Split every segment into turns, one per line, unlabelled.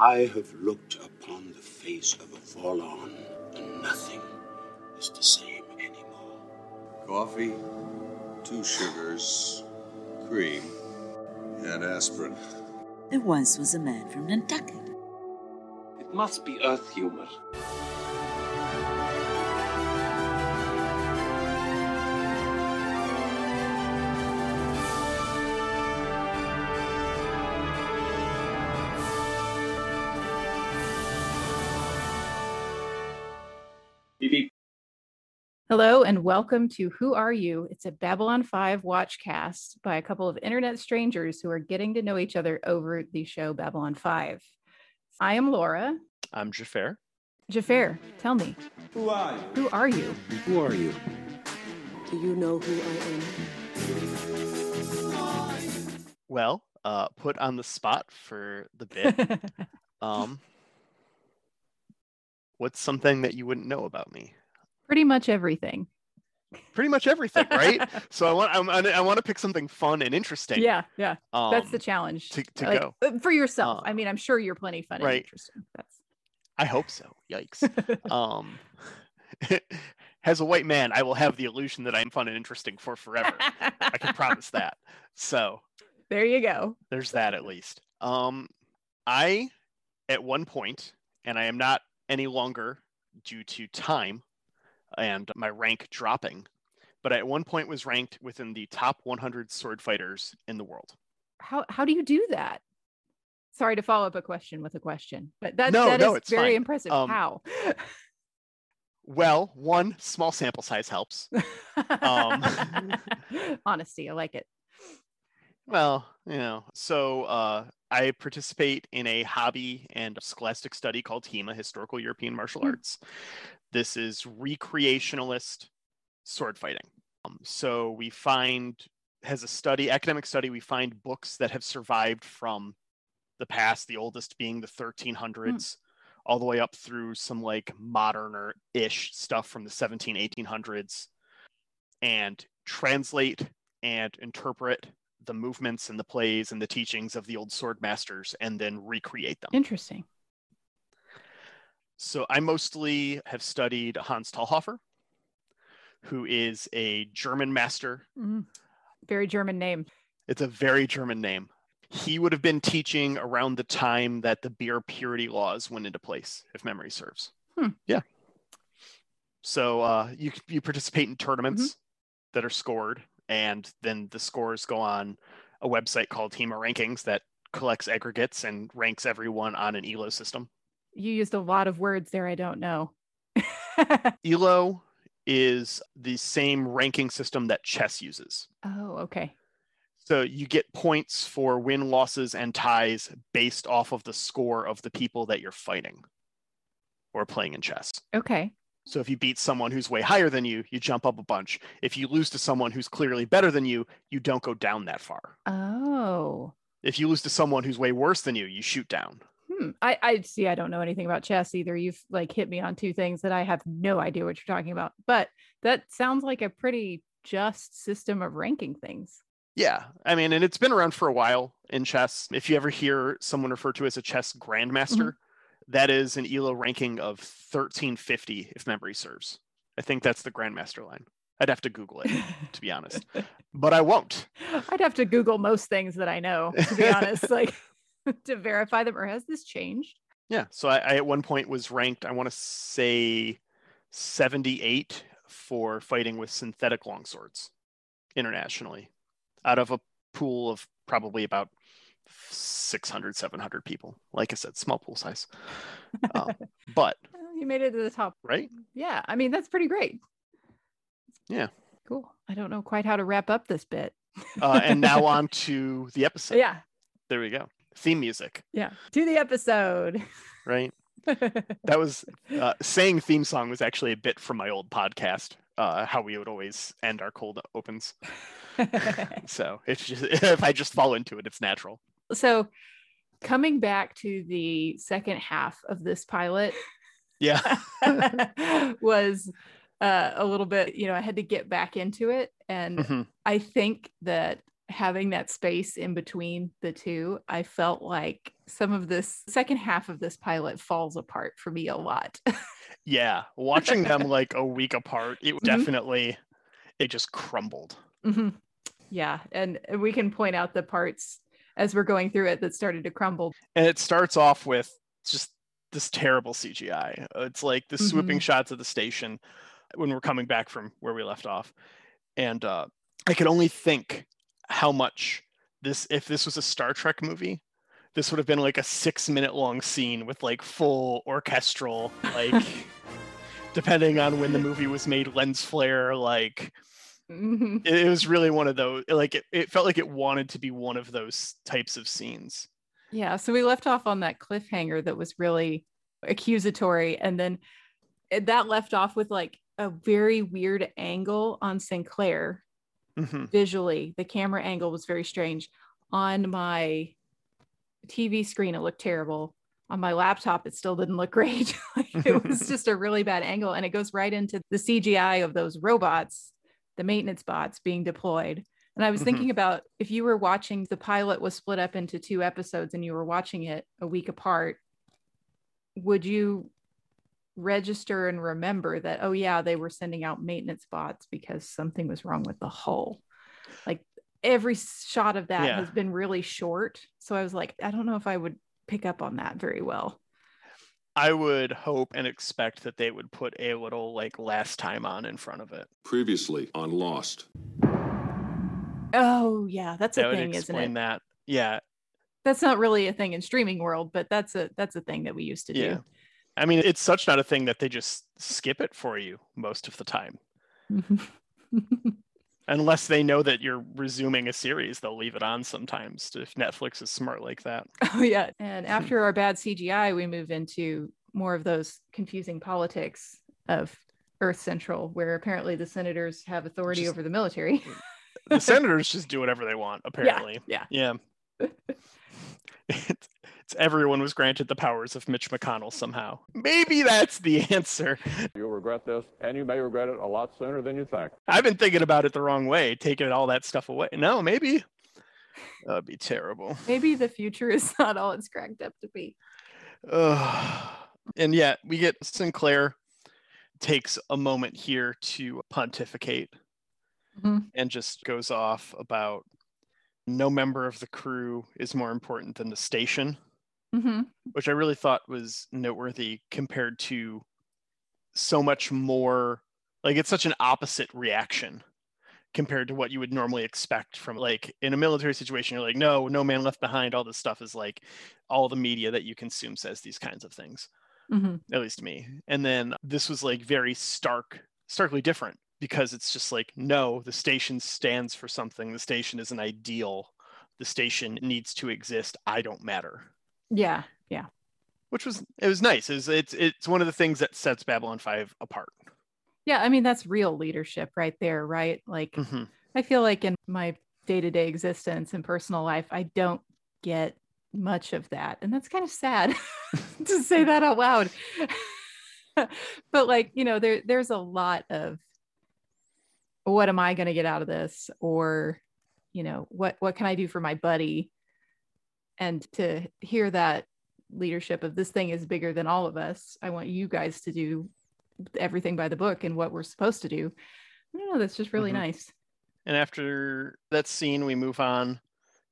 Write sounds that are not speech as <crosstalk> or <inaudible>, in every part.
I have looked upon the face of a Vorlon, and nothing is the same anymore.
Coffee, two sugars, cream, and aspirin.
There once was a man from Nantucket.
It must be Earth humor.
Hello and welcome to Who Are You? It's a Babylon 5 watchcast by a couple of internet strangers who are getting to know each other over the show Babylon 5. I am Laura.
I'm Jafar.
Jafar, tell me,
Who are you?
who are you?
Who are you?
Do you know who I am?
Well, uh, put on the spot for the bit. <laughs> um, what's something that you wouldn't know about me?
Pretty much everything.
Pretty much everything, right? <laughs> so I want I'm, I want to pick something fun and interesting.
Yeah, yeah.
Um,
That's the challenge.
to- to
Like,
go.
uh, For yourself. I
Uh,
mean, I'm sure you're plenty fun and interesting. That's
I hope so. Yikes. <laughs> um, <laughs> as a white man, I will have the illusion that I'm fun and interesting for forever. I can promise that. So
there you go.
there's that at least. Um, I, at one point, and I am not any longer due to time and my rank dropping, but at one point was ranked within the top 100 sword fighters in the world.
How how do you do that? Sorry to follow up a question with a question, but that,
No,
that
no,
is very
fine.
impressive.
Um,
How?
Well, one small sample size helps. um, <laughs>
Honesty, I like it.
Well, you know, so uh, I participate in a hobby and scholastic study called HEMA, Historical European Martial
Hmm.
Arts. This is recreationalist sword fighting. Um, so we find, as a study, academic study, we find books that have survived from the past, the oldest being the 1300s, all the way up through some like moderner ish stuff from the 17, 1800s, and translate and interpret the movements and the plays and the teachings of the old sword masters and then recreate them.
Interesting.
So I mostly have studied Hans Talhofer, who is a German master.
Mhm. Very German name.
It's a very German name. He would have been teaching around the time that the beer purity laws went into place, if memory serves.
Hmm.
Yeah. So uh, you you participate in tournaments that are scored, and then the scores go on a website called HEMA Rankings that collects aggregates and ranks everyone on an ELO system.
You used a lot of words there I don't know. <laughs>
ELO is the same ranking system that chess uses.
oh, okay.
So you get points for win, losses, and ties based off of the score of the people that you're fighting or playing in chess.
Okay.
So if you beat someone who's way higher than you, you jump up a bunch. If you lose to someone who's clearly better than you, you don't go down that far.
Oh.
If you lose to someone who's way worse than you, you shoot down.
Hmm. I, I see. I don't know anything about chess either. You've like hit me on two things that I have no idea what you're talking about. But that sounds like a pretty just system of ranking things.
Yeah, I mean, and it's been around for a while in chess. If you ever hear someone referred to as a chess grandmaster, that is an ELO ranking of 1350, if memory serves. I think that's the grandmaster line. I'd have to Google it, <laughs> to be honest, but I won't.
I'd have to Google most things that I know, to be honest, <laughs> like <laughs> to verify them. Or has this changed?
Yeah, so I, I at one point was ranked, I want to say 78 for fighting with synthetic longswords internationally out of a pool of probably about 600, 700 people. Like I said, small pool size. Um, <laughs> but,
You made it to the top.
right?
Yeah. I mean, that's pretty great.
Yeah.
Cool. I don't know quite how to wrap up this bit.
Uh, and now <laughs> on to the episode.
yeah.
There we go. Theme music,
Yeah. To the episode.
right? <laughs> That was uh, saying theme song was actually a bit from my old podcast. Uh, how we would always end our cold opens. <laughs> So it's just if I just fall into it, it's natural.
so coming back to the second half of this pilot
Yeah. <laughs>
was uh, a little bit you know i had to get back into it and
Mhm.
i think that having that space in between the two, I felt like some of this second half of this pilot falls apart for me a lot. <laughs>
Yeah, watching them like a week apart, it
Mhm.
definitely it just crumbled.
Mhm. Yeah. And we can point out the parts as we're going through it that started to crumble.
And it starts off with just this terrible CGI. It's like the swooping shots of the station when we're coming back from where we left off. And uh, I could only think how much this, if this was a Star Trek movie, this would have been like a six minute long scene with like full orchestral, like, <laughs> depending on when the movie was made, lens flare, like,
Mhm.
it, it was really one of those, like, it, it felt like it wanted to be one of those types of scenes.
Yeah. So we left off on that cliffhanger that was really accusatory. And then that left off with like a very weird angle on Sinclair
hmm
visually. The camera angle was very strange. On my TV screen, it looked terrible. On my laptop, it still didn't look great. <laughs> Like, it was <laughs> just a really bad angle. And it goes right into the CGI of those robots, the maintenance bots being deployed. And I was
Mhm.
thinking about if you were watching the pilot was split up into two episodes and you were watching it a week apart, would you register and remember that, oh, yeah, they were sending out maintenance bots because something was wrong with the hull? Like every shot of that
Yeah.
has been really short. So I was like, I don't know if I would pick up on that very well.
I would hope and expect that they would put a little like last time on in front of it.
Previously on Lost.
Oh, yeah, that's
That
a
would
thing, isn't
explain
it?
that. Yeah,
That's not really a thing in streaming world, but that's a that's a thing that we used to
yeah. I mean, it's such not a thing that they just skip it for you most of the time. <laughs> Unless they know that you're resuming a series, they'll leave it on sometimes if Netflix is smart like that. <laughs>
Oh yeah. And after our bad CGI, we move into more of those confusing politics of Earth Central, where apparently the senators have authority
Just-
over the military. <laughs>
The senators just do whatever they want, apparently.
yeah.
Yeah. it's everyone was granted the powers of Mitch McConnell somehow. Maybe that's the answer.
You'll regret this, and you may regret it a lot sooner than you think.
I've been thinking about it the wrong way, taking all that stuff away. No, maybe. That'd be terrible.
Maybe the future is not all it's cracked up to be.
Ugh. and yet we get Sinclair takes a moment here to pontificate
Mhm.
and just goes off about no member of the crew is more important than the station,
Mhm.
which I really thought was noteworthy compared to so much more like it's such an opposite reaction compared to what you would normally expect from like in a military situation you're like no no man left behind. All this stuff is like all the media that you consume says these kinds of things
Mhm.
at least to me. And then this was like very stark starkly different because it's just like no the station stands for something. The station is an ideal. The station needs to exist. I don't matter
Yeah. Yeah.
which was it was nice it's it's, it's one of the things that sets babylon 5 apart
Yeah. I mean, that's real leadership right there, right? Like
Mhm.
I feel like in my day-to-day existence and personal life, I don't get much of that. And that's kind of sad <laughs> to say that out loud. <laughs> but like, you know, there there's a lot of what am I going to get out of this or you know, what what can I do for my buddy? And to hear that leadership of this thing is bigger than all of us. I want you guys to do everything by the book and what we're supposed to do. I don't know, that's just really
Mhm.
nice.
And after that scene, we move on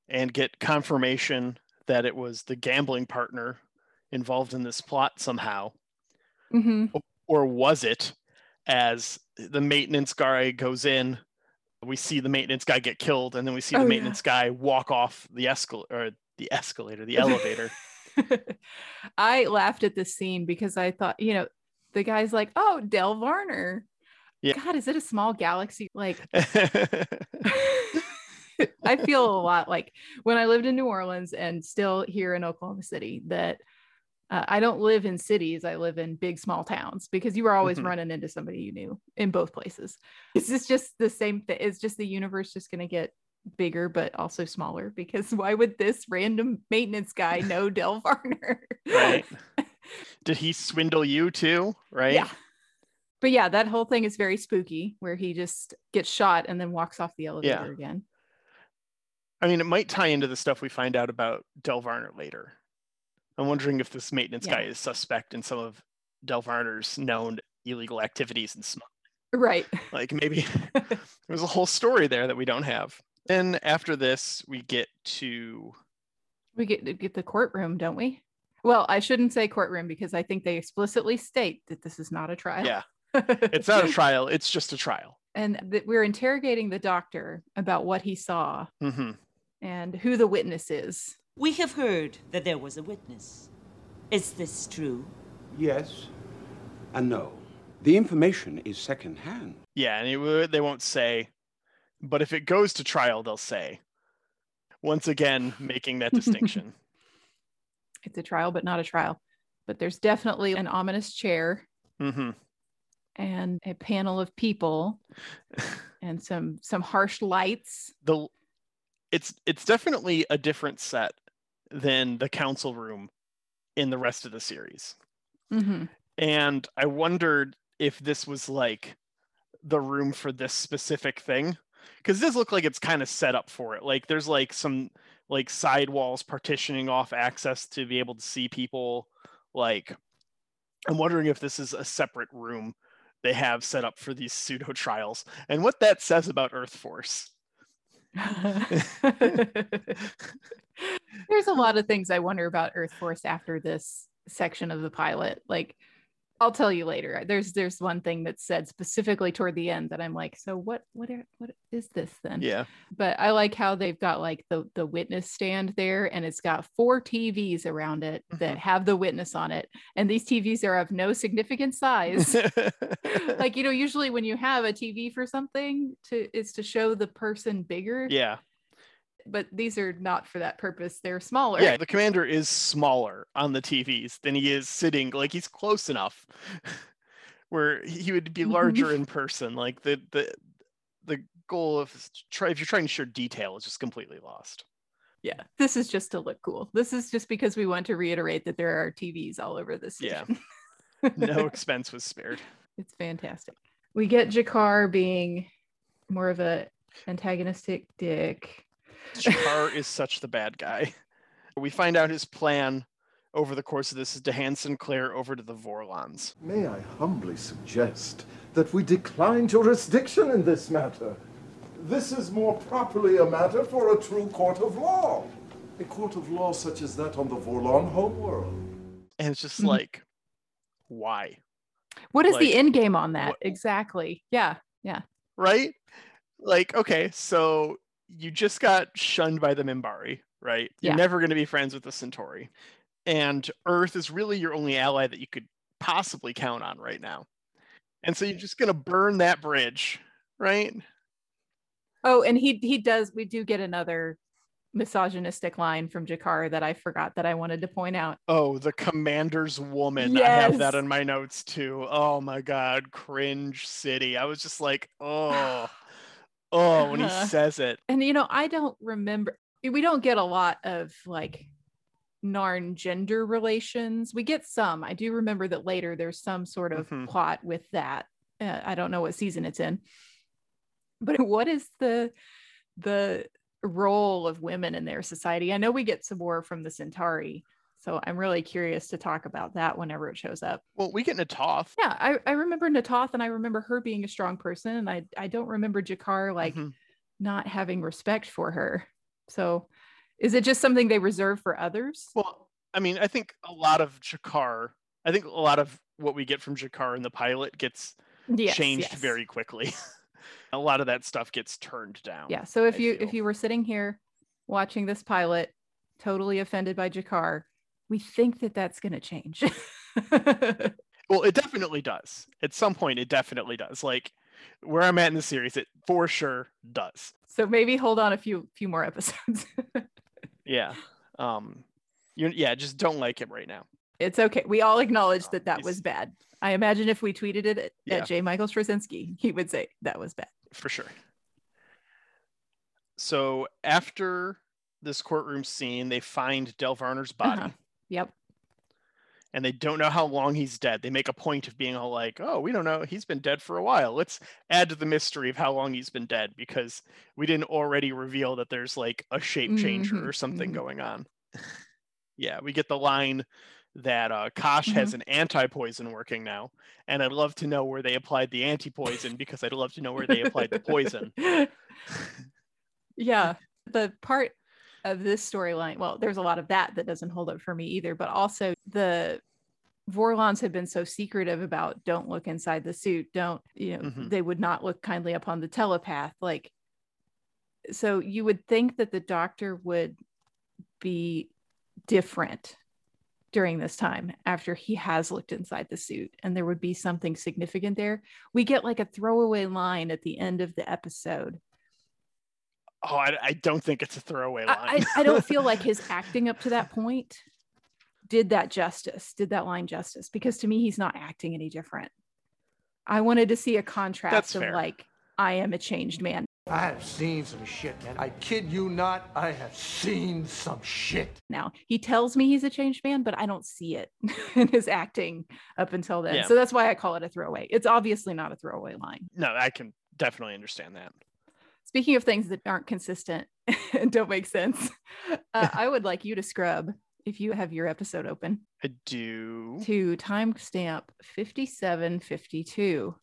and get confirmation that it was the gambling partner involved in this plot somehow.
hmm
Or was it as the maintenance guy goes in? We see the maintenance guy get killed, and then we see
Oh,
the
yeah.
maintenance guy walk off the escal or the escalator, the elevator. <laughs>
I laughed at this scene because I thought, you know, the guy's like, oh, Del Varner.
Yeah.
God, is it a small galaxy? Like, <laughs> <laughs> I feel a lot like when I lived in New Orleans and still here in Oklahoma City that uh, I don't live in cities. I live in big, small towns because you were always
Mhm.
running into somebody you knew in both places. Is this just the same thing? Is just the universe just going to get bigger but also smaller? Because why would this random maintenance guy know <laughs> Del Varner?
right? <laughs> Did he swindle you too? Right?
Yeah. But yeah, that whole thing is very spooky where he just gets shot and then walks off the elevator again.
I mean, it might tie into the stuff we find out about Del Varner later. I'm wondering if this maintenance guy is suspect in some of Del Varner's known illegal activities and smuggling.
Right.
Like maybe <laughs> there's a whole story there that we don't have. Then after this, we get to
We get to get the courtroom, don't we? Well, I shouldn't say courtroom because I think they explicitly state that this is not a trial.
yeah, <laughs> it's not a trial; it's just a trial.
and that we're interrogating the doctor about what he saw
hmm
and who the witness is.
We have heard that there was a witness. Is this true?
Yes and no. The information is secondhand.
Yeah, and it, they won't say, but if it goes to trial, they'll say. Once again, making that <laughs> distinction.
It's a trial, but not a trial. But there's definitely an ominous chair
hmm
and a panel of people <laughs> and some some harsh lights.
the it's it's definitely a different set than the council room in the rest of the series
hmm
and i wondered if this was like the room for this specific thing because this look like it's kind of set up for it like there's like some like sidewalls partitioning off access to be able to see people like i'm wondering if this is a separate room they have set up for these pseudo trials and what that says about earth force <laughs>
There's a lot of things I wonder about Earth Force after this section of the pilot. Like, I'll tell you later. There's there's one thing that's said specifically toward the end that I'm like, so what what are, what is this then?
yeah
But I like how they've got like the the witness stand there, and it's got four TVs around it that
Mhm.
have the witness on it, and these TVs are of no significant size. <laughs> like you know, usually when you have a TV for something, to it's to show the person bigger.
yeah
but these are not for that purpose. They're smaller.
yeah the commander is smaller on the tvs than he is sitting like he's close enough <laughs> where he would be <laughs> larger in person like the the the goal of try if you're trying to show detail is just completely lost
Yeah. This is just to look cool. This is just because we want to reiterate that there are TVs all over this.
Yeah. <laughs> no expense was spared
it's fantastic. We get G'Kar being more of a antagonistic dick.
G'Kar is such the bad guy we find out his plan over the course of this is to hand sinclair over to the vorlons
May I humbly suggest that we decline jurisdiction in this matter? This is more properly a matter for a true court of law. A court of law such as that on the Vorlon homeworld.
and it's just
Mhm.
like why
What is
Like,
the end game on that?
what-
Exactly. Yeah. Yeah.
right? Like, okay, so you just got shunned by the Minbari, right? You're
Yeah.
never going to be friends with the Centauri. And Earth is really your only ally that you could possibly count on right now. And so you're just going to burn that bridge, right?
Oh, and he he does. We do get another misogynistic line from G'Kar that I forgot that I wanted to point out.
Oh, the commander's woman. I have that in my notes too. Oh my God, cringe city. I was just like, oh, oh, when he says it.
And you know, I don't remember. We don't get a lot of like Narn gender relations. We get some. I do remember that later there's some sort of
Mhm.
plot with that. Uh, I don't know what season it's in. But <laughs> what is the the role of women in their society? I know we get some more from the Centauri, so I'm really curious to talk about that whenever it shows up.
Well, we get Na'Toth.
Yeah, I, I remember Na'Toth and I remember her being a strong person, and I I don't remember G'Kar like
Mhm.
not having respect for her. So is it just something they reserve for others?
Well, I mean, I think a lot of G'Kar, I think a lot of what we get from G'Kar in the pilot gets
Yes,
changed
yes.
very quickly. <laughs> a lot of that stuff gets turned down.
Yeah. So if
I
you
feel.
if you were sitting here watching this pilot, totally offended by G'Kar, we think that that's going to change.
Well, it definitely does. At some point, it definitely does. Like where I'm at in the series, it for sure does.
so maybe hold on a few few more episodes. <laughs>
Yeah. Um, you yeah, just don't like him right now.
it's okay. We all acknowledge
Oh,
that that was bad. I imagine if we tweeted it at,
Yeah.
J. Michael Straczynski, he would say that was bad.
for sure. So after this courtroom scene, they find Del Varner's body.
Uh-huh. Yep.
and they don't know how long he's dead. They make a point of being all like, "Oh, we don't know. He's been dead for a while. Let's add to the mystery of how long he's been dead because we didn't already reveal that there's like a shape changer
Mhm,
or something
mhm.
going on." <laughs> yeah, we get the line that uh, Kosh has
Mm-hmm.
an anti-poison working now, and I'd love to know where they applied the anti-poison because I'd love to know where they applied the poison. <laughs>
yeah the part of this storyline well there's a lot of that that doesn't hold up for me either but also the vorlons have been so secretive about don't look inside the suit don't you know
Mhm.
they would not look kindly upon the telepath like so you would think that the doctor would be different during this time after he has looked inside the suit and there would be something significant there we get like a throwaway line at the end of the episode
Oh, I, I don't think it's a throwaway line.
I, I, I don't feel like his <laughs> acting up to that point did that justice, did that line justice, because to me, he's not acting any different. I wanted to see a contrast
That's
of
fair.
like, I am a changed man.
I have seen some shit, man. I kid you not. I have seen some shit.
Now he tells me he's a changed man, but I don't see it <laughs> in his acting up until then.
Yeah.
So that's why I call it a throwaway. It's obviously not a throwaway line.
no, I can definitely understand that.
Speaking of things that aren't consistent and don't make sense, uh, I would like you to scrub if you have your episode open.
I do.
to timestamp 5752.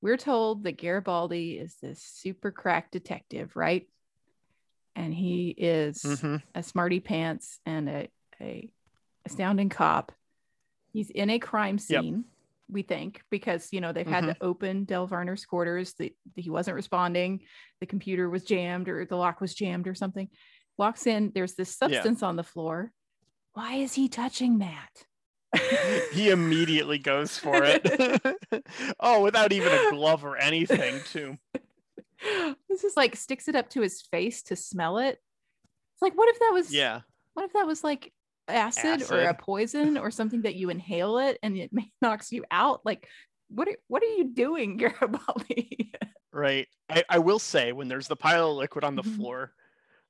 We're told that Garibaldi is this super crack detective, right? And he is
Mhm.
a smarty pants and a, a astounding cop. He's in a crime
Yep.
We think, because you know they've had to mm-hmm. open Del Varner's quarters. The, he wasn't responding. The computer was jammed or the lock was jammed or something. Walks in, there's this
Yeah.
substance on the floor. Why is he touching that? <laughs>
he immediately goes for it. <laughs> <laughs> oh, without even a glove or anything, too.
this is like sticks it up to his face to smell it. It's like, what if that was
Yeah.
what if that was like acid, or a poison or something that you inhale it and it <laughs> knocks you out? Like, what are, what are you doing, <laughs> Garibaldi?
Right. I, I will say, when there's the pile of liquid on the
Mhm.
floor,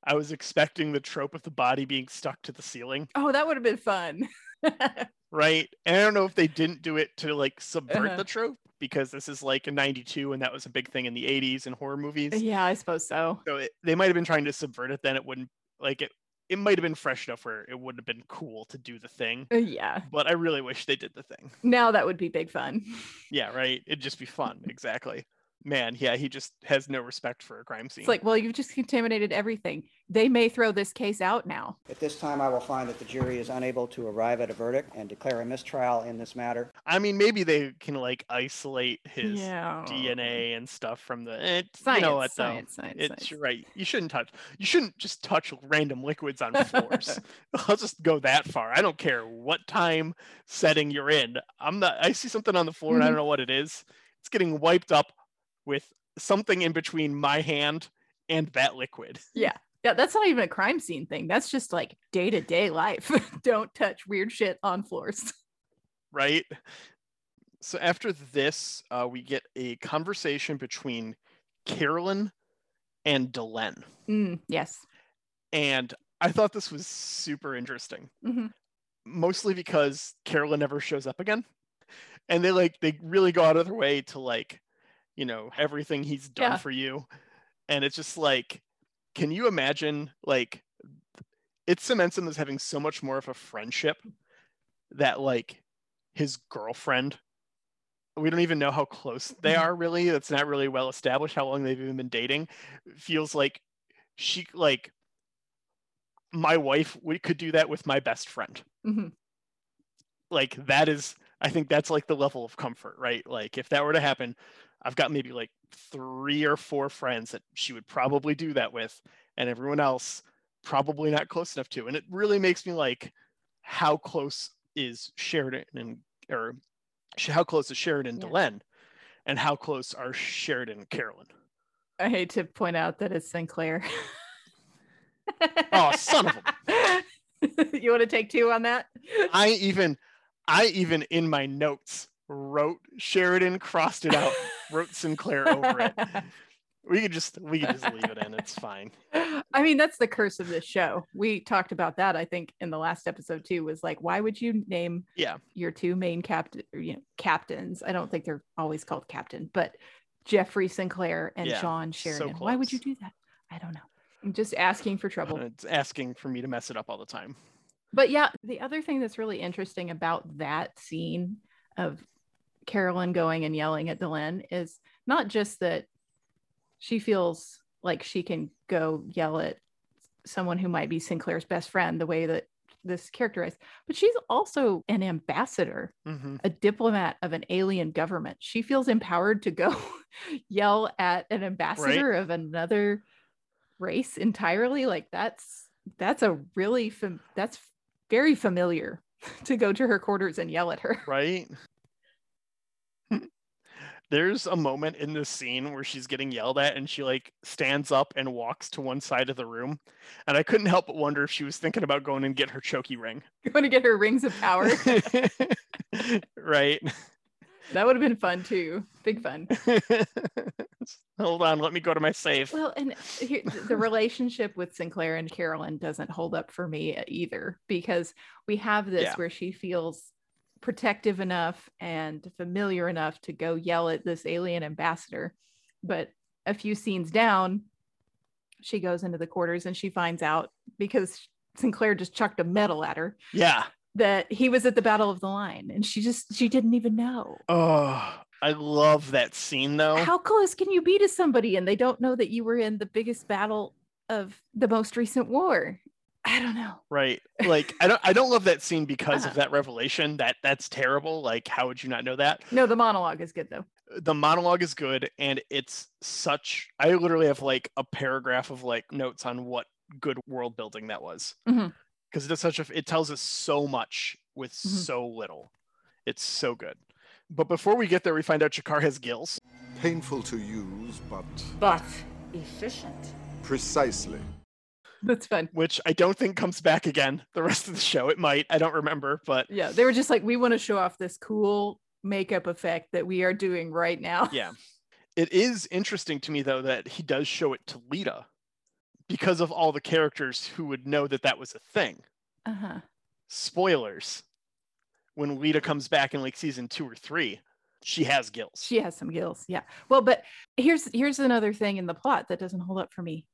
I was expecting the trope of the body being stuck to the ceiling.
oh, that would have been fun. <laughs>
Right. And I don't know if they didn't do it to like subvert
Uh-huh.
the trope because this is like a 92 and that was a big thing in the 80s in horror movies.
yeah, I suppose so.
So it, they might have been trying to subvert it then it wouldn't like it it might have been fresh enough where it wouldn't have been cool to do the thing.
Uh, Yeah.
But I really wish they did the thing.
Now that would be big fun.
Yeah, right. It'd just be fun. <laughs> Exactly. Man, yeah, he just has no respect for a crime scene.
It's like, well, you've just contaminated everything. They may throw this case out now.
At this time, I will find that the jury is unable to arrive at a verdict and declare a mistrial in this matter.
I mean, maybe they can like isolate his
Yeah.
DNA and stuff from the. Eh,
Science,
you know what though?
science, science,
it's
science.
right. You shouldn't touch. You shouldn't just touch random liquids on <laughs> floors. I'll just go that far. I don't care what time setting you're in. I'm not. I see something on the floor and I
Mhm.
don't know what it is. It's getting wiped up with something in between my hand and that liquid. <laughs>
Yeah. Yeah, that's not even a crime scene thing. That's just like day to day life. <laughs> Don't touch weird shit on floors. <laughs>
right? So after this, uh, we get a conversation between Carolyn and Delenn.
Mm, yes.
And I thought this was super interesting,
Mhm.
mostly because Carolyn never shows up again. And they like, they really go out of their way to like, you know, everything he's done
Yeah.
for you. And it's just like, can you imagine like, it cements him as having so much more of a friendship that like his girlfriend we don't even know how close they
Mhm.
are really it's not really well established how long they've even been dating feels like she like my wife we could do that with my best friend
Mhm.
like that is i think that's like the level of comfort right like if that were to happen i've got maybe like three or four friends that she would probably do that with and everyone else probably not close enough to and it really makes me like how close is sheridan and or how close is sheridan
Yeah.
to len and how close are sheridan and carolyn
I hate to point out that it's Sinclair.
oh son of a <laughs>
you want to take two on that?
i even i even in my notes wrote sheridan crossed it out <laughs> wrote sinclair over it <laughs> We could just we could just leave it in. It's fine.
I mean, that's the curse of this show. We talked about that, I think, in the last episode too. Was like, why would you name
Yeah.
your two main captain, you know, captains? I don't think they're always called captain, but Jeffrey Sinclair and
Yeah,
Sean
so
Sheridan. why would you do that? I don't know. I'm just asking for trouble. <laughs>
It's asking for me to mess it up all the time.
But yeah, the other thing that's really interesting about that scene of Carolyn going and yelling at Delenn is not just that she feels like she can go yell at someone who might be Sinclair's best friend the way that this character is, but she's also an ambassador,
hmm
a diplomat of an alien government. She feels empowered to go <laughs> yell at an ambassador of another race entirely. Like that's that's a really fam- that's very familiar <laughs> to go to her quarters and yell at her.
Right. There's a moment in this scene where she's getting yelled at and she like stands up and walks to one side of the room. And I couldn't help but wonder if she was thinking about going and get her choky ring. <laughs>
Going to get her rings of power. <laughs>
right.
that would have been fun too. Big fun. <laughs>
Hold on, let me go to my safe.
Well, and here, the relationship with Sinclair and Carolyn doesn't hold up for me uh, either because we have this
Yeah.
where she feels protective enough and familiar enough to go yell at this alien ambassador. But a few scenes down, she goes into the quarters and she finds out because Sinclair just chucked a medal at her
Yeah.
that he was at the Battle of the Line and she just she didn't even know.
Oh, I love that scene though.
How close can you be to somebody and they don't know that you were in the biggest battle of the most recent war? I don't know.
Right. Like I don't I don't love that scene because
Uh-huh.
of that revelation. That that's terrible. Like how would you not know that?
No, the monologue is good though.
The monologue is good and it's such I literally have like a paragraph of like notes on what good world building that was.
Mhm.
Because it does such a it tells us so much with
Mhm.
so little. It's so good. But before we get there, we find out Jakar has gills.
Painful to use, but
But efficient.
precisely. <laughs>
That's fun.
which I don't think comes back again the rest of the show. It might. I don't remember, but
Yeah, they were just like, we want to show off this cool makeup effect that we are doing right now.
yeah. It is interesting to me though that he does show it to Lyta because of all the characters who would know that that was a thing.
Uh-huh.
Spoilers. When Lyta comes back in like season 2 or 3, she has gills.
She has some gills. Yeah. Well, but here's here's another thing in the plot that doesn't hold up for me.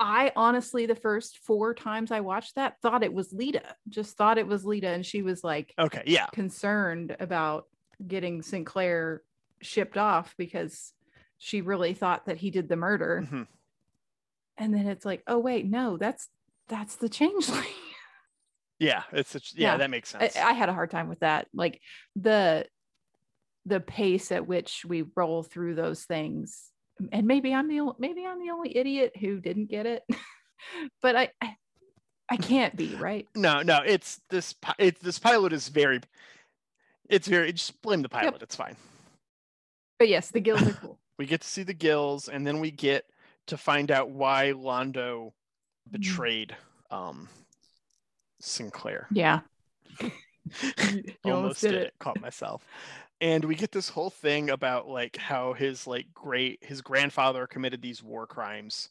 I honestly, the first four times I watched that, thought it was Lyta. Just thought it was Lyta, and she was like
okay, yeah.
concerned about getting Sinclair shipped off because she really thought that he did the murder.
Mhm.
And then it's like, oh wait, no, that's that's the changeling. <laughs>
Yeah, it's such, yeah,
Yeah.
that makes
I,
sense.
I had a hard time with that. Like the the pace at which we roll through those things, and maybe I'm the only, maybe I'm the only idiot who didn't get it, <laughs> but I, I I can't be right.
no, no, it's this it's this pilot is very it's very just blame the pilot. It's fine.
But yes, the gills are <laughs> cool.
we get to see the gills and then we get to find out why Londo betrayed um Sinclair.
Yeah, <laughs>
almost,
almost
did
did
it.
it.
Caught myself. And we get this whole thing about like how his like great his grandfather committed these war crimes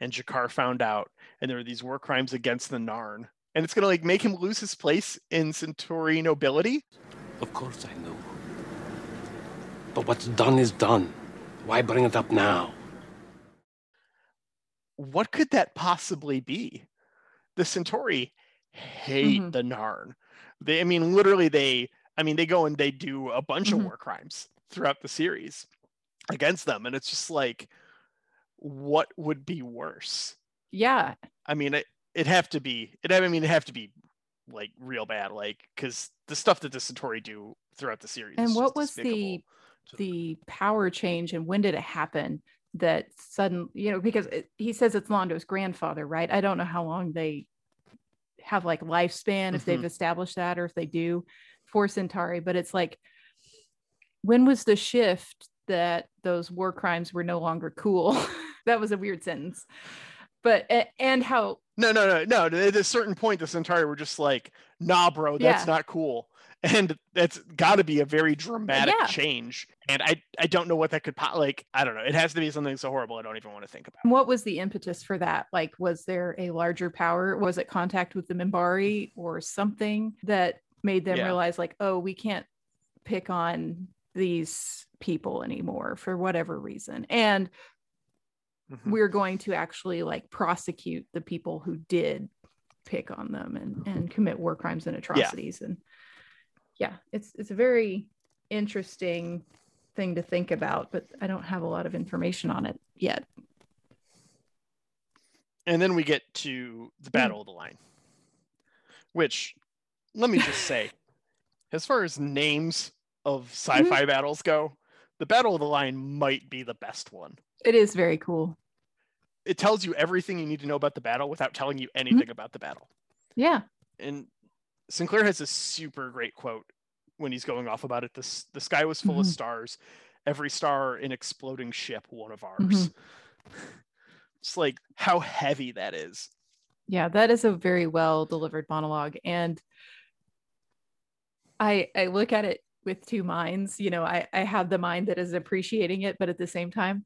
and G'Kar found out and there were these war crimes against the Narn. And it's gonna like make him lose his place in Centauri nobility.
Of course I know. But what's done is done. Why bring it up now?
what could that possibly be? The Centauri hate
Mhm.
the Narn. They, I mean, literally, they, I mean, they go and they do a bunch
Mhm.
of war crimes throughout the series against them, and it's just like, what would be worse?
yeah.
I mean, it, it'd have to be, it, I mean, it'd have to be like real bad, like because the stuff that the Centauri do throughout the series.
And what was the
despicable to them.
the power change, and when did it happen? That sudden, you know, because it, he says it's Londo's grandfather, right? I don't know how long they have like lifespan if they've
Mhm.
established that or if they do for Centauri, but it's like when was the shift that those war crimes were no longer cool? <laughs> that was a weird sentence. But and how
No, no, no, no. At a certain point, the Centauri were just like, "Nah, bro, that's
Yeah.
not cool." and that's got to be a very dramatic
Yeah.
change and i i don't know what that could po- like i don't know it has to be something so horrible i don't even want to think about
What was the impetus for that? Like, was there a larger power? Was it contact with the Mimbari or something that made them
Yeah.
realize, like, oh, we can't pick on these people anymore for whatever reason? And
Mhm.
we're going to actually like prosecute the people who did pick on them and, and commit war crimes and atrocities. And yeah, it's it's a very interesting thing to think about, but I don't have a lot of information on it yet.
and then we get to the
Hmm.
battle of the line which let me just say <laughs> as far as names of
Mm-hmm.
sci-fi battles go the battle of the line might be the best one
It is very cool.
it tells you everything you need to know about the battle without telling you anything about the battle
Yeah.
and sinclair has a super great quote when he's going off about it this the sky was full of
Mhm.
stars every star an exploding ship one of
Mm-hmm.
ours it's like how heavy that is
Yeah, that is a very well delivered monologue. And I I look at it with two minds. You know, I, I have the mind that is appreciating it, but at the same time,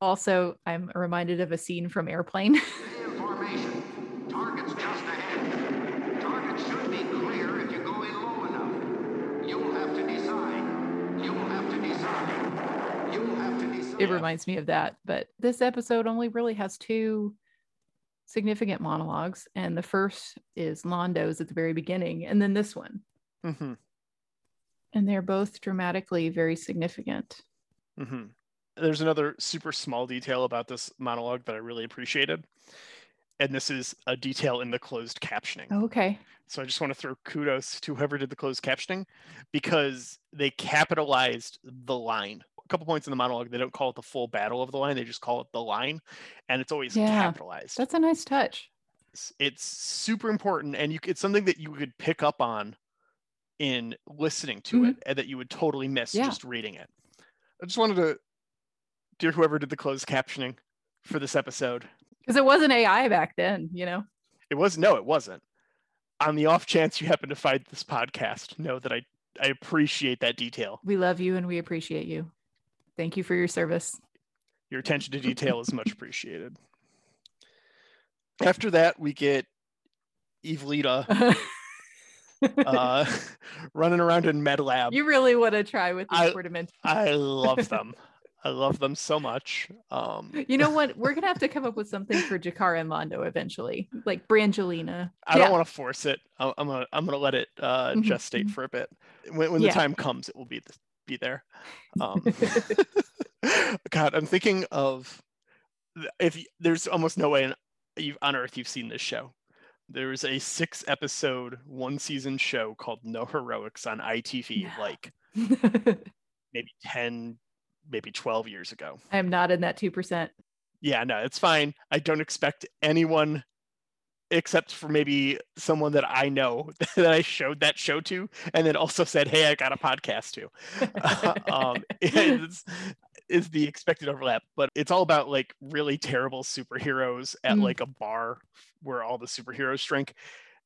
also I'm reminded of a scene from Airplane. <laughs>
Formation. Target's just ahead. Target should be clear if you go in low enough. You'll have to decide. You'll have to decide. You'll have to decide.
it reminds me of that. But this episode only really has two significant monologues. And the first is Londo's at the very beginning, and then this one.
Mm-hmm.
And they're both dramatically very significant.
hmm There's another super small detail about this monologue that I really appreciated. And this is a detail in the closed captioning.
Okay.
So I just want to throw kudos to whoever did the closed captioning because they capitalized the line. A couple points in the monologue, they don't call it the full battle of the line, they just call it the line. And it's always
Yeah,
capitalized.
That's a nice touch.
it's, it's super important and you it's something that you could pick up on in listening to it and that you would totally miss
Mm-hmm. Yeah.
just reading it i just wanted to dear whoever did the closed captioning for this episode
Because it wasn't AI back then, you know?
it was no it wasn't on the off chance you happen to find this podcast know that i i appreciate that detail
We love you and we appreciate you. Thank you for your service.
your attention to detail is much appreciated <laughs> after that we get evelita <laughs> uh <laughs> <laughs> running around in med lab
you really want to try with these
I-. I love <laughs> them. I love them so much. Um,
You know what? We're gonna have to come up with something for G'Kar and Londo eventually, like Brangelina.
I
Yeah.
don't want to force it. I'm gonna I'm gonna let it uh,
Mhm,
gestate for a bit. When, when
Yeah.
the time comes, it will be be there. Um, God, I'm thinking of if there's almost no way on Earth you've seen this show. There is a six episode, one season show called No Heroics on ITV, like <laughs> maybe 10, maybe 12 years ago.
I am not in that two percent.
yeah no it's fine i don't expect anyone except for maybe someone that i know <laughs> that i showed that show to and then also said hey i got a podcast too <laughs> um is, is the expected overlap but it's all about like really terrible superheroes at
Mm.
like a bar where all the superheroes drink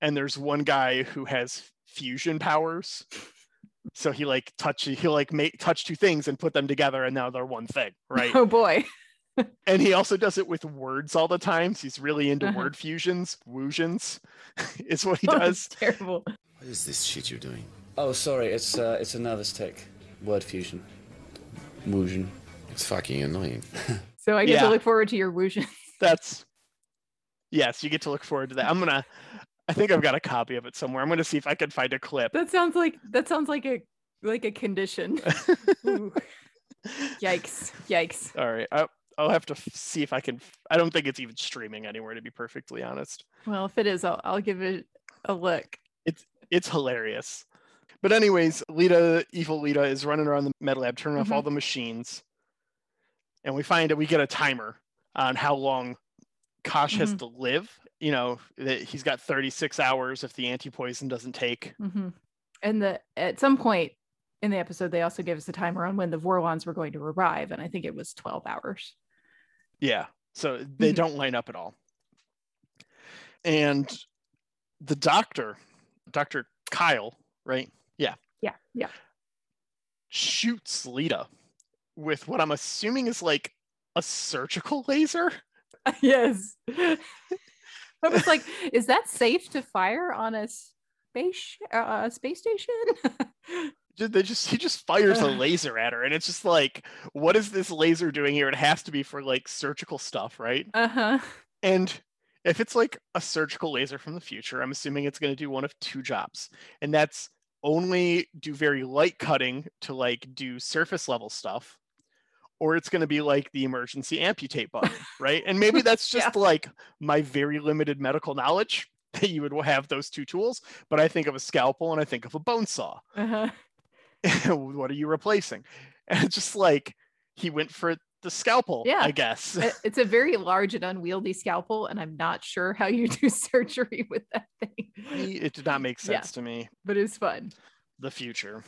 and there's one guy who has fusion powers so he like touch he'll like make touch two things and put them together and now they're one thing <laughs> right
Oh boy. <laughs>
and he also does it with words all the time. So he's really into
Uh-huh.
word fusions, woosions, <laughs> is what he
Oh,
does.
terrible.
What is this shit you're doing?
Oh, sorry, it's uh, it's a nervous tick. Word fusion. Fusion.
It's fucking annoying. <laughs>
So I get
Yeah.
to look forward to your whoosh. <laughs>
That's yes, you get to look forward to that. I'm gonna. I think I've got a copy of it somewhere. I'm gonna see if I can find a clip.
That sounds like that sounds like a like a condition. <laughs> Yikes! Yikes!
All right, I'll, I'll have to f- see if I can. f- I don't think it's even streaming anywhere, to be perfectly honest.
Well, if it is, I'll I'll give it a look.
It's it's hilarious. But anyways, Lyta, evil Lyta, is running around the med lab, turning off all
Mhm.
the machines, and we find that we get a timer on how long Kosh has
Mhm.
to live. You know that he's got 36 hours if the anti poison doesn't take.
hmm And the at some point in the episode, they also gave us a timer on when the Vorlons were going to arrive, and I think it was twelve hours.
Yeah, so they
Mhm.
don't line up at all. And the doctor, Dr. Kyle, right? Yeah.
Yeah. Yeah.
Shoots Lyta with what I'm assuming is like a surgical laser. <laughs>
yes. <laughs> I was like, is that safe to fire on a space uh, space station? <laughs>
They just he just fires a laser at her, and it's just like, what is this laser doing here? It has to be for like surgical stuff, right?
uh huh.
And if it's like a surgical laser from the future, I'm assuming it's going to do one of two jobs. And that's only do very light cutting to like do surface level stuff, or it's going to be like the emergency amputate button, <laughs> right? And maybe that's just like my very limited medical knowledge <laughs> that you would have those two tools. But I think of a scalpel and I think of a bone saw.
Uh-huh. <laughs>
what are you replacing? And it's just like he went for the scalpel,
Yeah.
I guess.
It's a very large and unwieldy scalpel, and I'm not sure how you do surgery with that thing.
it did not make
Yeah.
sense to me.
But it's fun.
The future.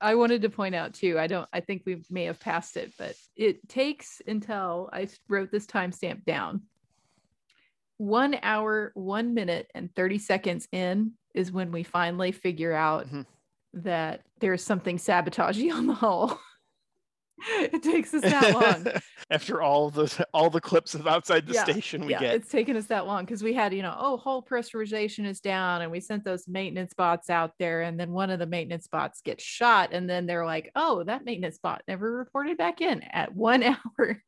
I wanted to point out too. I don't. I think we may have passed it, but it takes until I wrote this timestamp down. One hour, one minute, and thirty seconds in is when we finally figure out mm-hmm. that there's something sabotaging <laughs> on the hull. <laughs> it takes us that long. <laughs>
After all the all the clips of outside the
Yeah,
station we
yeah,
get.
It's taken us that long because we had, you know, oh, whole pressurization is down, and we sent those maintenance bots out there, and then one of the maintenance bots gets shot, and then they're like, oh, that maintenance bot never reported back in at one <laughs> hour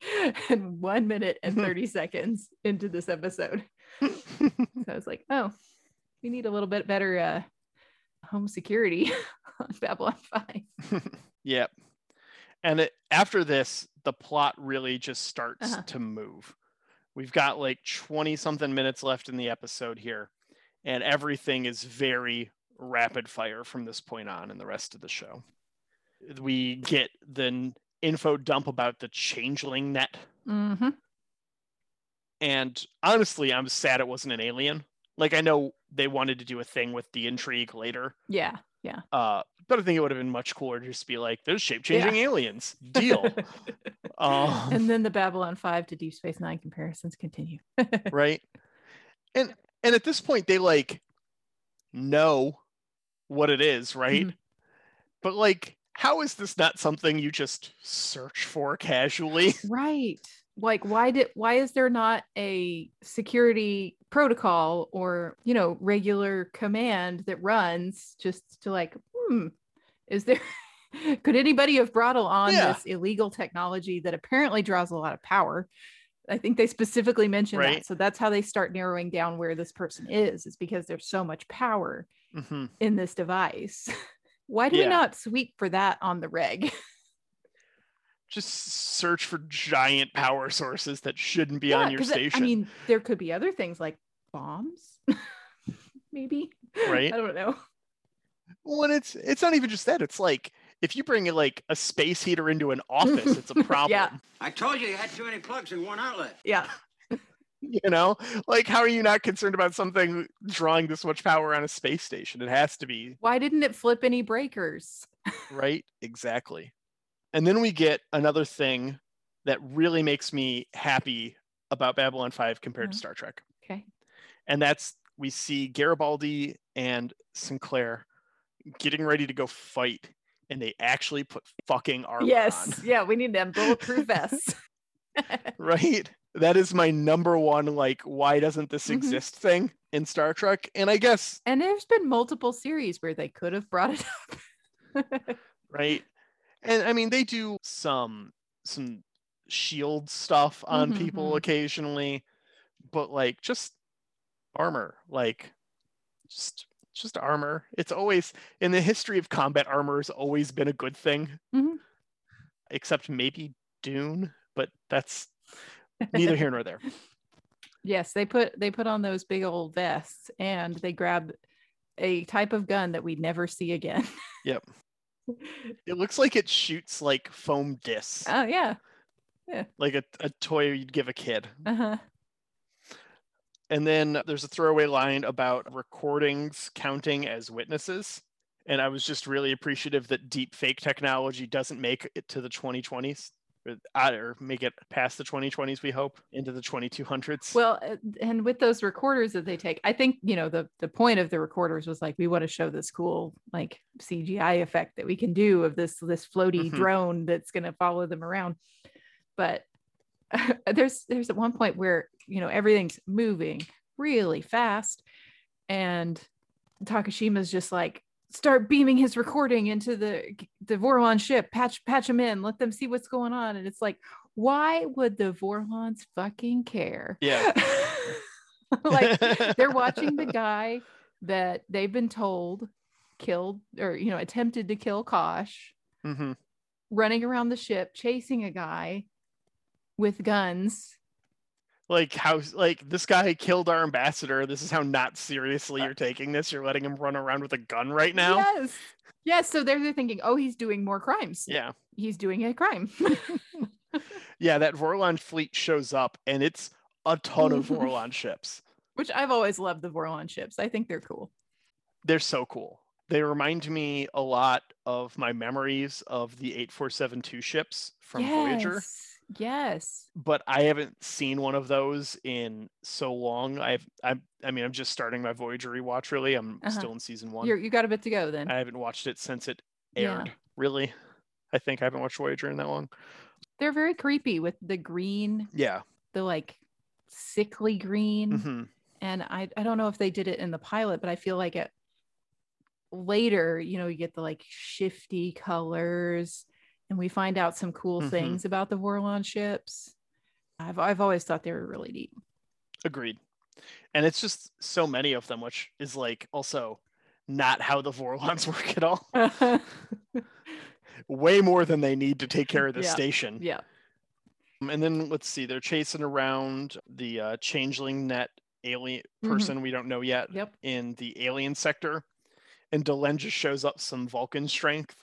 and one minute and 30 seconds into this episode. so I was like, oh, we need a little bit better uh home security on Babylon 5.
Yep. And it, after this, the plot really just starts
Uh-huh.
to move. We've got like 20 something minutes left in the episode here, and everything is very rapid fire from this point on in the rest of the show. We get the info dump about the changeling net,
Mm-hmm.
and honestly, I'm sad it wasn't an alien. Like, I know they wanted to do a thing with the intrigue later,
Yeah, yeah.
uh, but I think it would have been much cooler to just be like, there's shape changing
Yeah.
aliens. <laughs> Deal. um,
and then the Babylon 5 to Deep Space Nine comparisons continue. <laughs>
right? And and at this point they like know what it is, right?
Mhm.
But like how is this not something you just search for casually? <laughs>
right like why did why is there not a security protocol or you know regular command that runs just to like hmm is there <laughs> could anybody have brought on
Yeah.
this illegal technology that apparently draws a lot of power i think they specifically mentioned
Right.
that so that's how they start narrowing down where this person is is because there's so much power
Mhm.
in this device <laughs> why do we not sweep for that on the reg <laughs>
Just search for giant power sources that shouldn't be on your
'cause it-
station.
I mean, there could be other things like bombs, <laughs> maybe.
Right.
I don't know.
when it's it's not even just that, it's like if you bring like a space heater into an office, it's a <laughs> problem.
Yeah.
I told you you had too many plugs in one outlet.
Yeah. <laughs>
You know, like how are you not concerned about something drawing this much power on a space station? It has to be
Why didn't it flip any breakers?
right exactly and then we get another thing that really makes me happy about babylon 5 compared to
Mhm.
star trek
Okay.
And that's we see garibaldi and sinclair getting ready to go fight and they actually put fucking armor
yes.
on
Yeah. We need them bulletproof vests. <laughs>
right that is my number one like why doesn't this
Mhm.
exist thing in star trek and i guess
and there's been multiple series where they could have brought it up. <laughs>
right and i mean they do some some shield stuff on
Mhm,
people
mhm.
occasionally but like just armor like just just armor it's always in the history of combat armor has always been a good thing
Mhm.
except maybe dune but that's neither here nor there <laughs>
yes, they put they put on those big old vests and they grab a type of gun that we never see again. <laughs>
yep it looks like it shoots like foam discs
oh yeah yeah.
like a, a toy you'd give a kid
Uh-huh.
And then there's a throwaway line about recordings counting as witnesses. And I was just really appreciative that deep fake technology doesn't make it to the 2020s. or, uh, make it past the 2020s. We hope into the 2200s.
Well, uh, and with those recorders that they take, I think you know the the point of the recorders was like we want to show this cool like CGI effect that we can do of this this floaty
Mhm.
drone that's going to follow them around. But <laughs> there's there's at one point where you know everything's moving really fast, and Takashima's just like start beaming his recording into the the Vorlon ship, patch patch them in, let them see what's going on, and it's like, why would the Vorlons fucking care?
yeah. <laughs>
like <laughs> they're watching the guy that they've been told killed or you know attempted to kill Kosh
hmm
running around the ship chasing a guy with guns
Like how like this guy killed our ambassador. This is how not seriously you're taking this. You're letting him run around with a gun right now.
yes yes so they're, they're thinking oh he's doing more crimes
Yeah.
he's doing a crime <laughs>
Yeah, that Vorlon fleet shows up and it's a ton of <laughs> Vorlon ships.
which I've always loved the Vorlon ships I think they're cool
They're so cool. They remind me a lot of my memories of the 8472 ships from Voyager,
yes
but I haven't seen one of those in so long. I've I'm I mean, I'm just starting my Voyager rewatch really. I'm
Uh-huh.
still in season 1.
you're you got a bit to go then
I haven't watched it since it
Yeah.
aired. Really? I think I haven't watched Voyager in that long.
they're very creepy with the green
Yeah.
the like sickly green
hmm
and I, I don't know if they did it in the pilot but i feel like it later you know you get the like shifty colors and we find out some cool
Mhm.
things about the Vorlon ships I've, I've always thought they were really neat
Agreed. And it's just so many of them, which is like also not how the Vorlons <laughs> work at all. <laughs> Way more than they need to take care of the
Yeah.
station.
yeah
And then let's see, they're chasing around the uh, changeling net alien
Mhm.
person we don't know yet
yep
in the alien sector. And Delenn just shows up some Vulcan strength,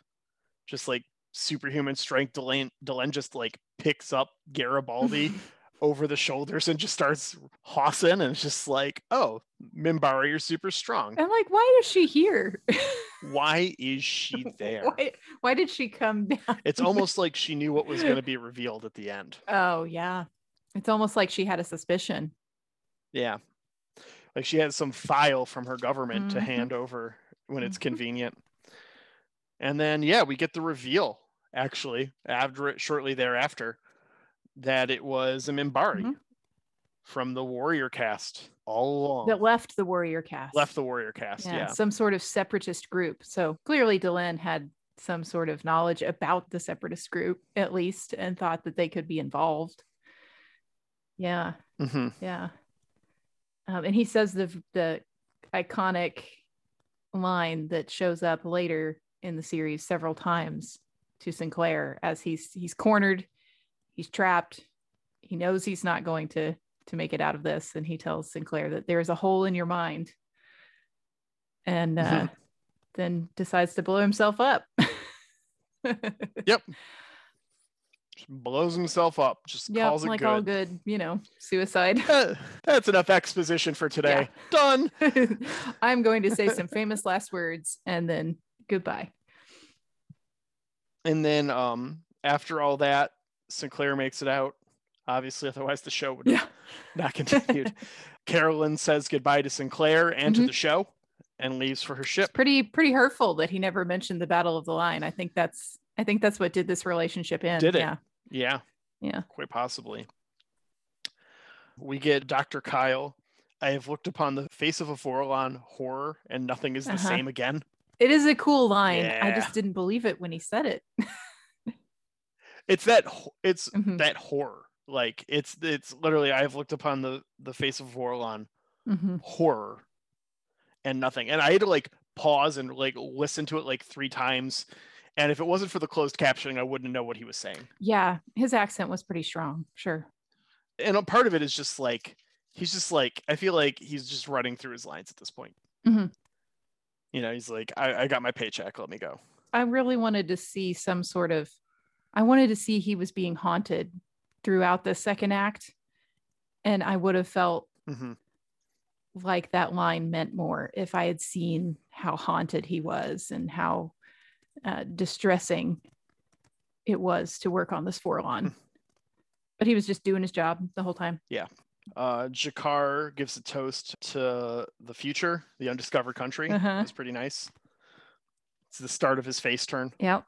just like superhuman strength. Delenn, Delenn just like picks up Garibaldi <laughs> over the shoulders and just starts hossing. And it's just like, oh, Minbari, you're super strong.
i'm like why is she here <laughs>
Why is she there?
why, why did she come down
It's almost like she knew what was going to be <laughs> revealed at the end.
oh yeah it's almost like she had a suspicion
Yeah. Like she has some file from her government to
Mhm.
hand over when it's
Mhm.
convenient. And then yeah, we get the reveal actually after it shortly thereafter that it was a Minbari
Mhm.
from the Warrior caste all along.
that left the warrior caste
Left the Warrior caste,
yeah,
yeah.
some sort of separatist group. So clearly Delenn had some sort of knowledge about the separatist group, at least, and thought that they could be involved. Yeah,
hmm
yeah. Um, and he says the the iconic line that shows up later in the series several times to Sinclair as he's he's cornered, he's trapped, he knows he's not going to to make it out of this, and he tells Sinclair that there's a hole in your mind, and uh,
Mhm.
then decides to blow himself up. <laughs>
Yep. Just blows himself up, just
yeah,
calls it
like
good.
all good, you know, suicide.
Eh, That's enough exposition for today. Done. <laughs>
I'm going to say some famous last words and then goodbye.
And then um after all that, Sinclair makes it out. Obviously, otherwise the show would
Yeah. <laughs>
not continued. <laughs> Carolyn says goodbye to Sinclair and to
Mhm.
the show and leaves for her ship.
Pretty pretty hurtful that he never mentioned the Battle of the Line. I think that's I think that's what did this relationship end.
Did it?
Yeah.
Yeah,
Yeah.
quite possibly. We get Dr. Kyle. I have looked upon the face of a Vorlon horror, and nothing is the
Uh-huh.
same again.
It is a cool line. I just didn't believe it when he said it.
It's that it's
Mhm.
that horror. Like it's it's literally I have looked upon the the face of Vorlon
Mhm.
horror and nothing. And I had to like pause and like listen to it like three times. And if it wasn't for the closed captioning, I wouldn't know what he was saying.
Yeah, his accent was pretty strong. Sure.
And a part of it is just like he's just like I feel like he's just running through his lines at this point.
Mhm.
You know, he's like, I, I got my paycheck, let me go.
I really wanted to see some sort of I wanted to see he was being haunted throughout the second act. And I would have felt
hmm
like that line meant more if I had seen how haunted he was and how uh, distressing it was to work on this Vorlon. but he was just doing his job the whole time.
Yeah. Uh, G'Kar gives a toast to the future, the undiscovered country.
Uh-huh.
It's pretty nice. It's the start of his face turn.
Yep.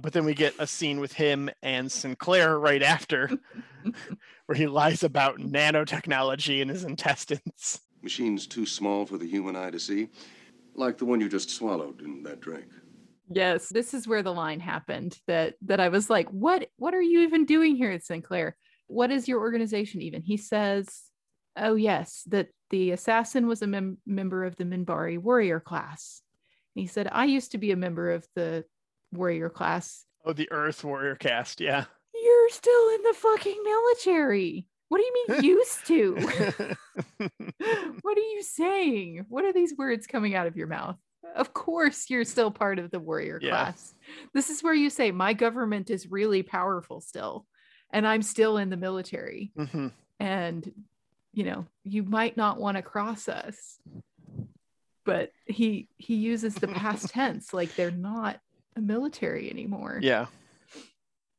But then we get a scene with him and Sinclair right after, <laughs> where he lies about nanotechnology in his intestines.
Machines too small for the human eye to see, like the one you just swallowed in that drink.
Yes, this is where the line happened that that I was like, "What what are you even doing here at Sinclair? What is your organization even?" He says, "Oh yes, that the assassin was a mem- member of the Minbari warrior class." And he said, "I used to be a member of the warrior class.
Oh, the Earth Warrior caste. Yeah.
You're still in the fucking military. What do you mean <laughs> used to? <laughs> what are you saying? What are these words coming out of your mouth? Of course, you're still part of the warrior
Yeah.
class. This is where you say, My government is really powerful still, and I'm still in the military.
hmm
And, you know, you might not want to cross us. But he he uses the past <laughs> tense like they're not a military anymore.
Yeah.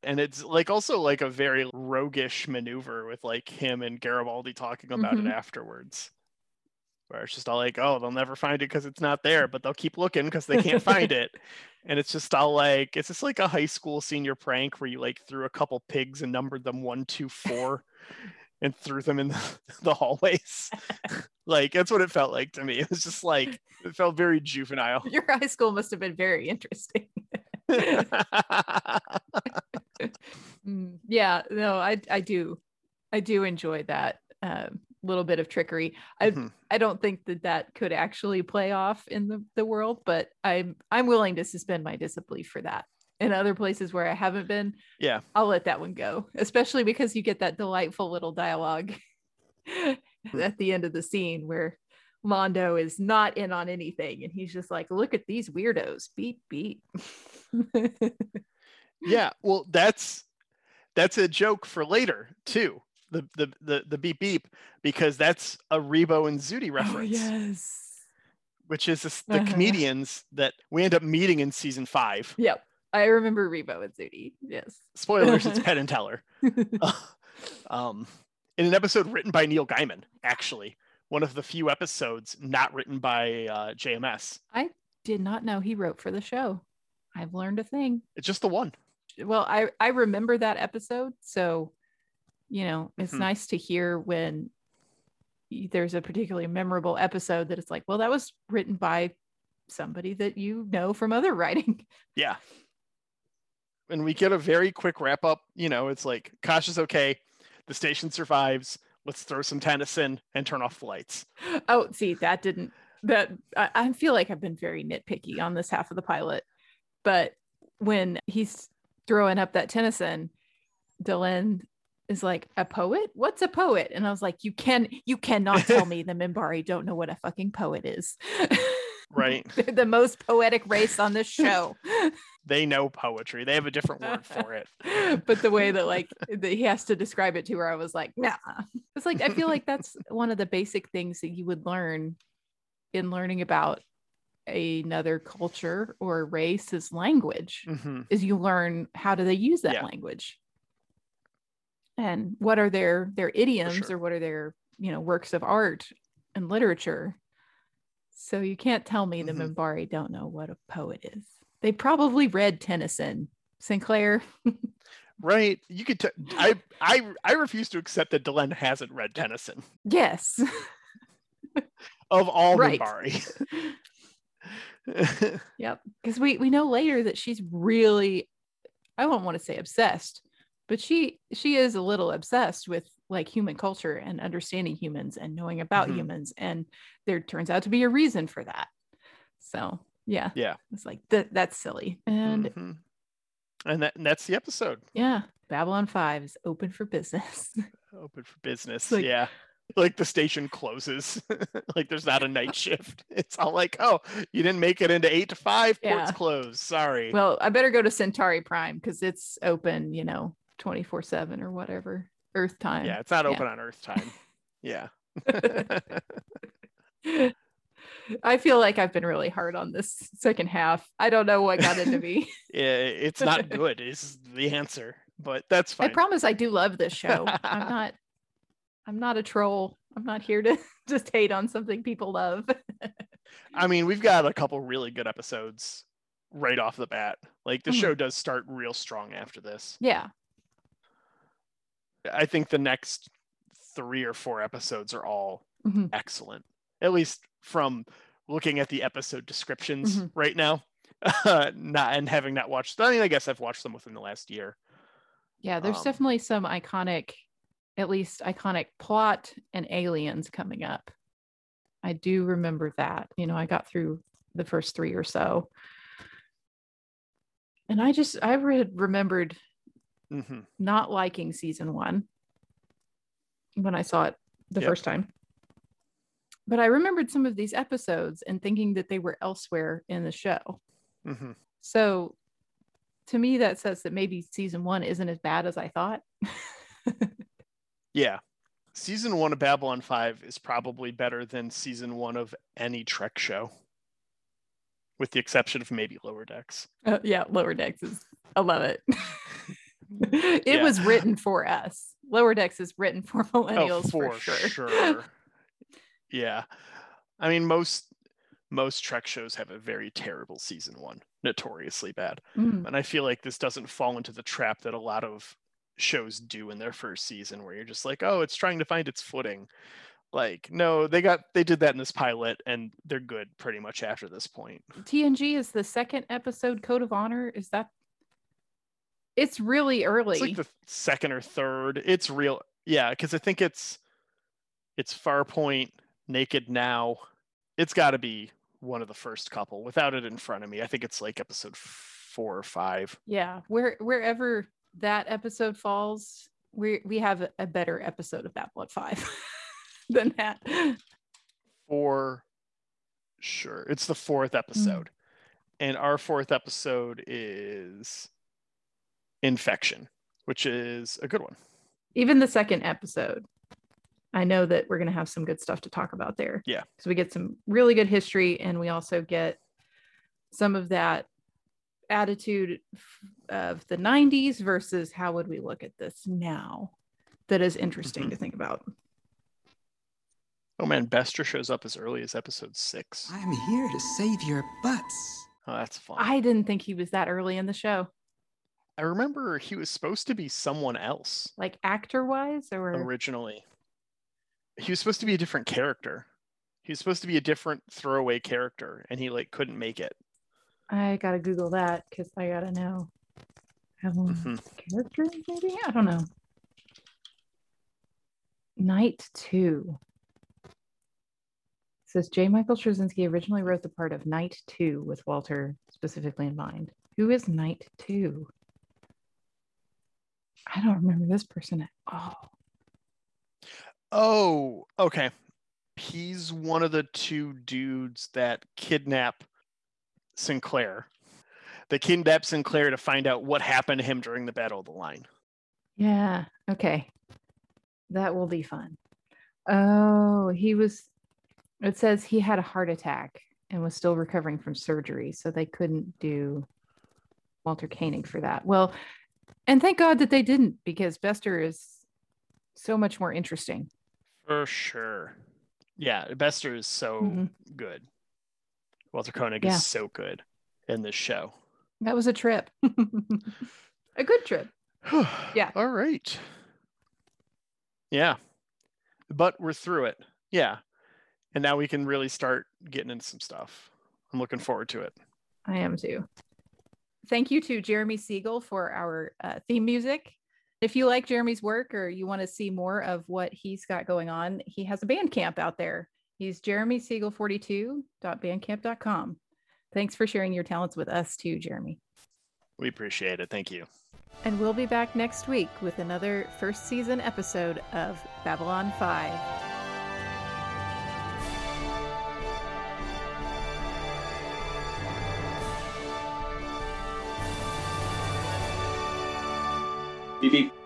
And it's like also like a very roguish maneuver with like him and Garibaldi talking about
Mhm.
it afterwards. Where it's just all like, oh, they'll never find it because it's not there, but they'll keep looking because they can't find <laughs> it. And it's just all like, it's just like a high school senior prank where you like threw a couple pigs and numbered them one, two, four, <laughs> and threw them in the, <laughs> the hallways. like that's what it felt like to me. It was just like it felt very juvenile.
Your high school must have been very interesting. Mm, yeah, no, I I do, I do enjoy that um, little bit of trickery. I
Mhm.
I don't think that that could actually play off in the the world, but I'm I'm willing to suspend my disbelief for that. In other places where I haven't been,
Yeah.
I'll let that one go, especially because you get that delightful little dialogue <laughs> at the end of the scene where Londo is not in on anything and he's just like, look at these weirdos. Beep beep. <laughs>
yeah well that's that's a joke for later too the the the, the beep beep because that's a rebo and zooty reference Oh,
yes.
which is this, the
Uh-huh.
comedians that we end up meeting in season five
Yep. I remember Rebo and Zooty. Yes.
spoilers it's <laughs> penn and teller <laughs> um in an episode written by neil gaiman actually one of the few episodes not written by uh, jms
I did not know he wrote for the show. I've learned a thing.
it's just the one
Well, I I remember that episode, so you know, it's
Mhm.
nice to hear when there's a particularly memorable episode that it's like, well, that was written by somebody that you know from other <laughs> writing.
Yeah. And we get a very quick wrap up. You know, it's like Kosh is okay. The station survives. Let's throw some Tennyson and turn off the lights.
Oh, see, that didn't that I, I feel like I've been very nitpicky on this half of the pilot. But when he's throwing up that Tennyson, Delenn is like, a poet? What's a poet? And I was like, you can you cannot tell me the Minbari don't know what a fucking poet is.
Right. <laughs>
They're the most poetic race on this <laughs> show.
They know poetry. They have a different word <laughs> for it.
but the way that like that he has to describe it to her, I was like, nah. It's like I feel like that's one of the basic things that you would learn in learning about another culture or race is language.
Mhm.
Is you learn how do they use that
Yeah.
language, and what are their their idioms
sure.
or what are their you know works of art and literature. So you can't tell me the
Mhm.
Minbari don't know what a poet is. They probably read Tennyson. Sinclair. <laughs>
Right. You could. T- I I I refuse to accept that Delenn hasn't read Tennyson
Yes. <laughs>
of all
Right.
Minbari. <laughs>
Yep. Because we we know later that she's really I won't want to say obsessed, but she she is a little obsessed with like human culture and understanding humans and knowing about
Mhm.
humans. And there turns out to be a reason for that. So yeah.
Yeah.
It's like that that's silly. And
Mhm. And that and that's the episode.
yeah, Babylon 5 is open for business. <laughs>
Open for business.
Like-
yeah. Like the station closes. <laughs> like there's not a night shift. <laughs> It's all like, oh, you didn't make it into eight to five. Port's
Yeah.
closed. Sorry.
well, I better go to Centauri Prime because it's open, you know, 24 7 or whatever. Earth time.
yeah, it's not
Yeah.
open on Earth time. <laughs> Yeah. <laughs>
I feel like I've been really hard on this second half. I don't know what got into me. <laughs>
Yeah, it's not good. Is the answer, but that's fine.
I promise I do love this show. I'm not I'm not a troll. I'm not here to just hate on something people love.
I mean, we've got a couple really good episodes right off the bat. Like the
Mhm.
show does start real strong after this.
yeah.
I think the next three or four episodes are all
Mhm.
excellent. At least from looking at the episode descriptions
Mhm.
right now. <laughs> not and having not watched I mean, I guess I've watched them within the last year.
Yeah, there's
Um,
definitely some iconic, at least iconic plot and aliens coming up. I do remember that. You know, I got through the first three or so. And I just, I re- remembered
hmm
not liking season one when I saw it the
Yep.
first time. But I remembered some of these episodes and thinking that they were elsewhere in the show.
hmm
So to me, that says that maybe season one isn't as bad as I thought. <laughs>
Yeah. Season one of Babylon 5 is probably better than season one of any Trek show, with the exception of maybe Lower Decks.
Uh, yeah, Lower Decks is, I love it. <laughs> <laughs> it
Yeah.
was written for us. Lower Decks is written <laughs> for millennials
oh, for,
for, sure.
sure. <laughs> yeah. I mean, most most Trek shows have a very terrible season one, notoriously bad.
Mm.
And I feel like this doesn't fall into the trap that a lot of shows do in their first season where you're just like, oh, it's trying to find its footing. Like, no, they got they did that in this pilot and they're good pretty much after this point.
TNG is the second episode, Code of Honor. Is that? It's really early.
It's like the second or third. It's real yeah, because I think it's it's Farpoint, Naked Now. It's gotta be one of the first couple. Without it in front of me, I think it's like episode four or five.
yeah, where wherever that episode falls, we we have a, better episode of Babylon Five <laughs> than that.
for sure. It's the fourth episode. Mm-hmm. And our fourth episode is Infection, which is a good one.
Even the second episode, I know that we're going to have some good stuff to talk about there.
Yeah.
because we get some really good history and we also get some of that attitude of the 90s versus how would we look at this now that is interesting mm-hmm. to think about
Oh man, Bester shows up as early as episode six.
I'm here to save your butts.
Oh, that's fun.
i didn't think he was that early in the show
I remember he was supposed to be someone else
like actor wise or
originally. He was supposed to be a different character. He was supposed to be a different throwaway character, and he like couldn't make it.
i gotta google that because i gotta know how
Mhm.
character maybe i don't know knight two says J. Michael Straczynski originally wrote the part of Knight Two with Walter specifically in mind. Who is Knight Two? I don't remember this person at all.
Oh, okay. He's one of the two dudes that kidnap Sinclair. They kidnap Sinclair to find out what happened to him during the Battle of the Line.
Yeah. Okay. That will be fun. Oh, he was. It says he had a heart attack and was still recovering from surgery, so they couldn't do Walter Koenig for that. Well, and thank God that they didn't because Bester is so much more interesting.
For sure. Yeah, Bester is so
Mhm.
good. Walter Koenig
Yeah.
is so good in this show.
That was a trip. <laughs> a good trip. <sighs> Yeah.
All right. Yeah. But we're through it. Yeah. And now we can really start getting into some stuff. I'm looking forward to it.
I am too. Thank you to Jeremy Siegel for our uh, theme music. If you like Jeremy's work or you want to see more of what he's got going on, he has a Bandcamp out there. He's jeremysiegel42.bandcamp.com. Thanks for sharing your talents with us too, Jeremy.
We appreciate it. Thank you.
And we'll be back next week with another first season episode of Babylon 5.
Beep beep.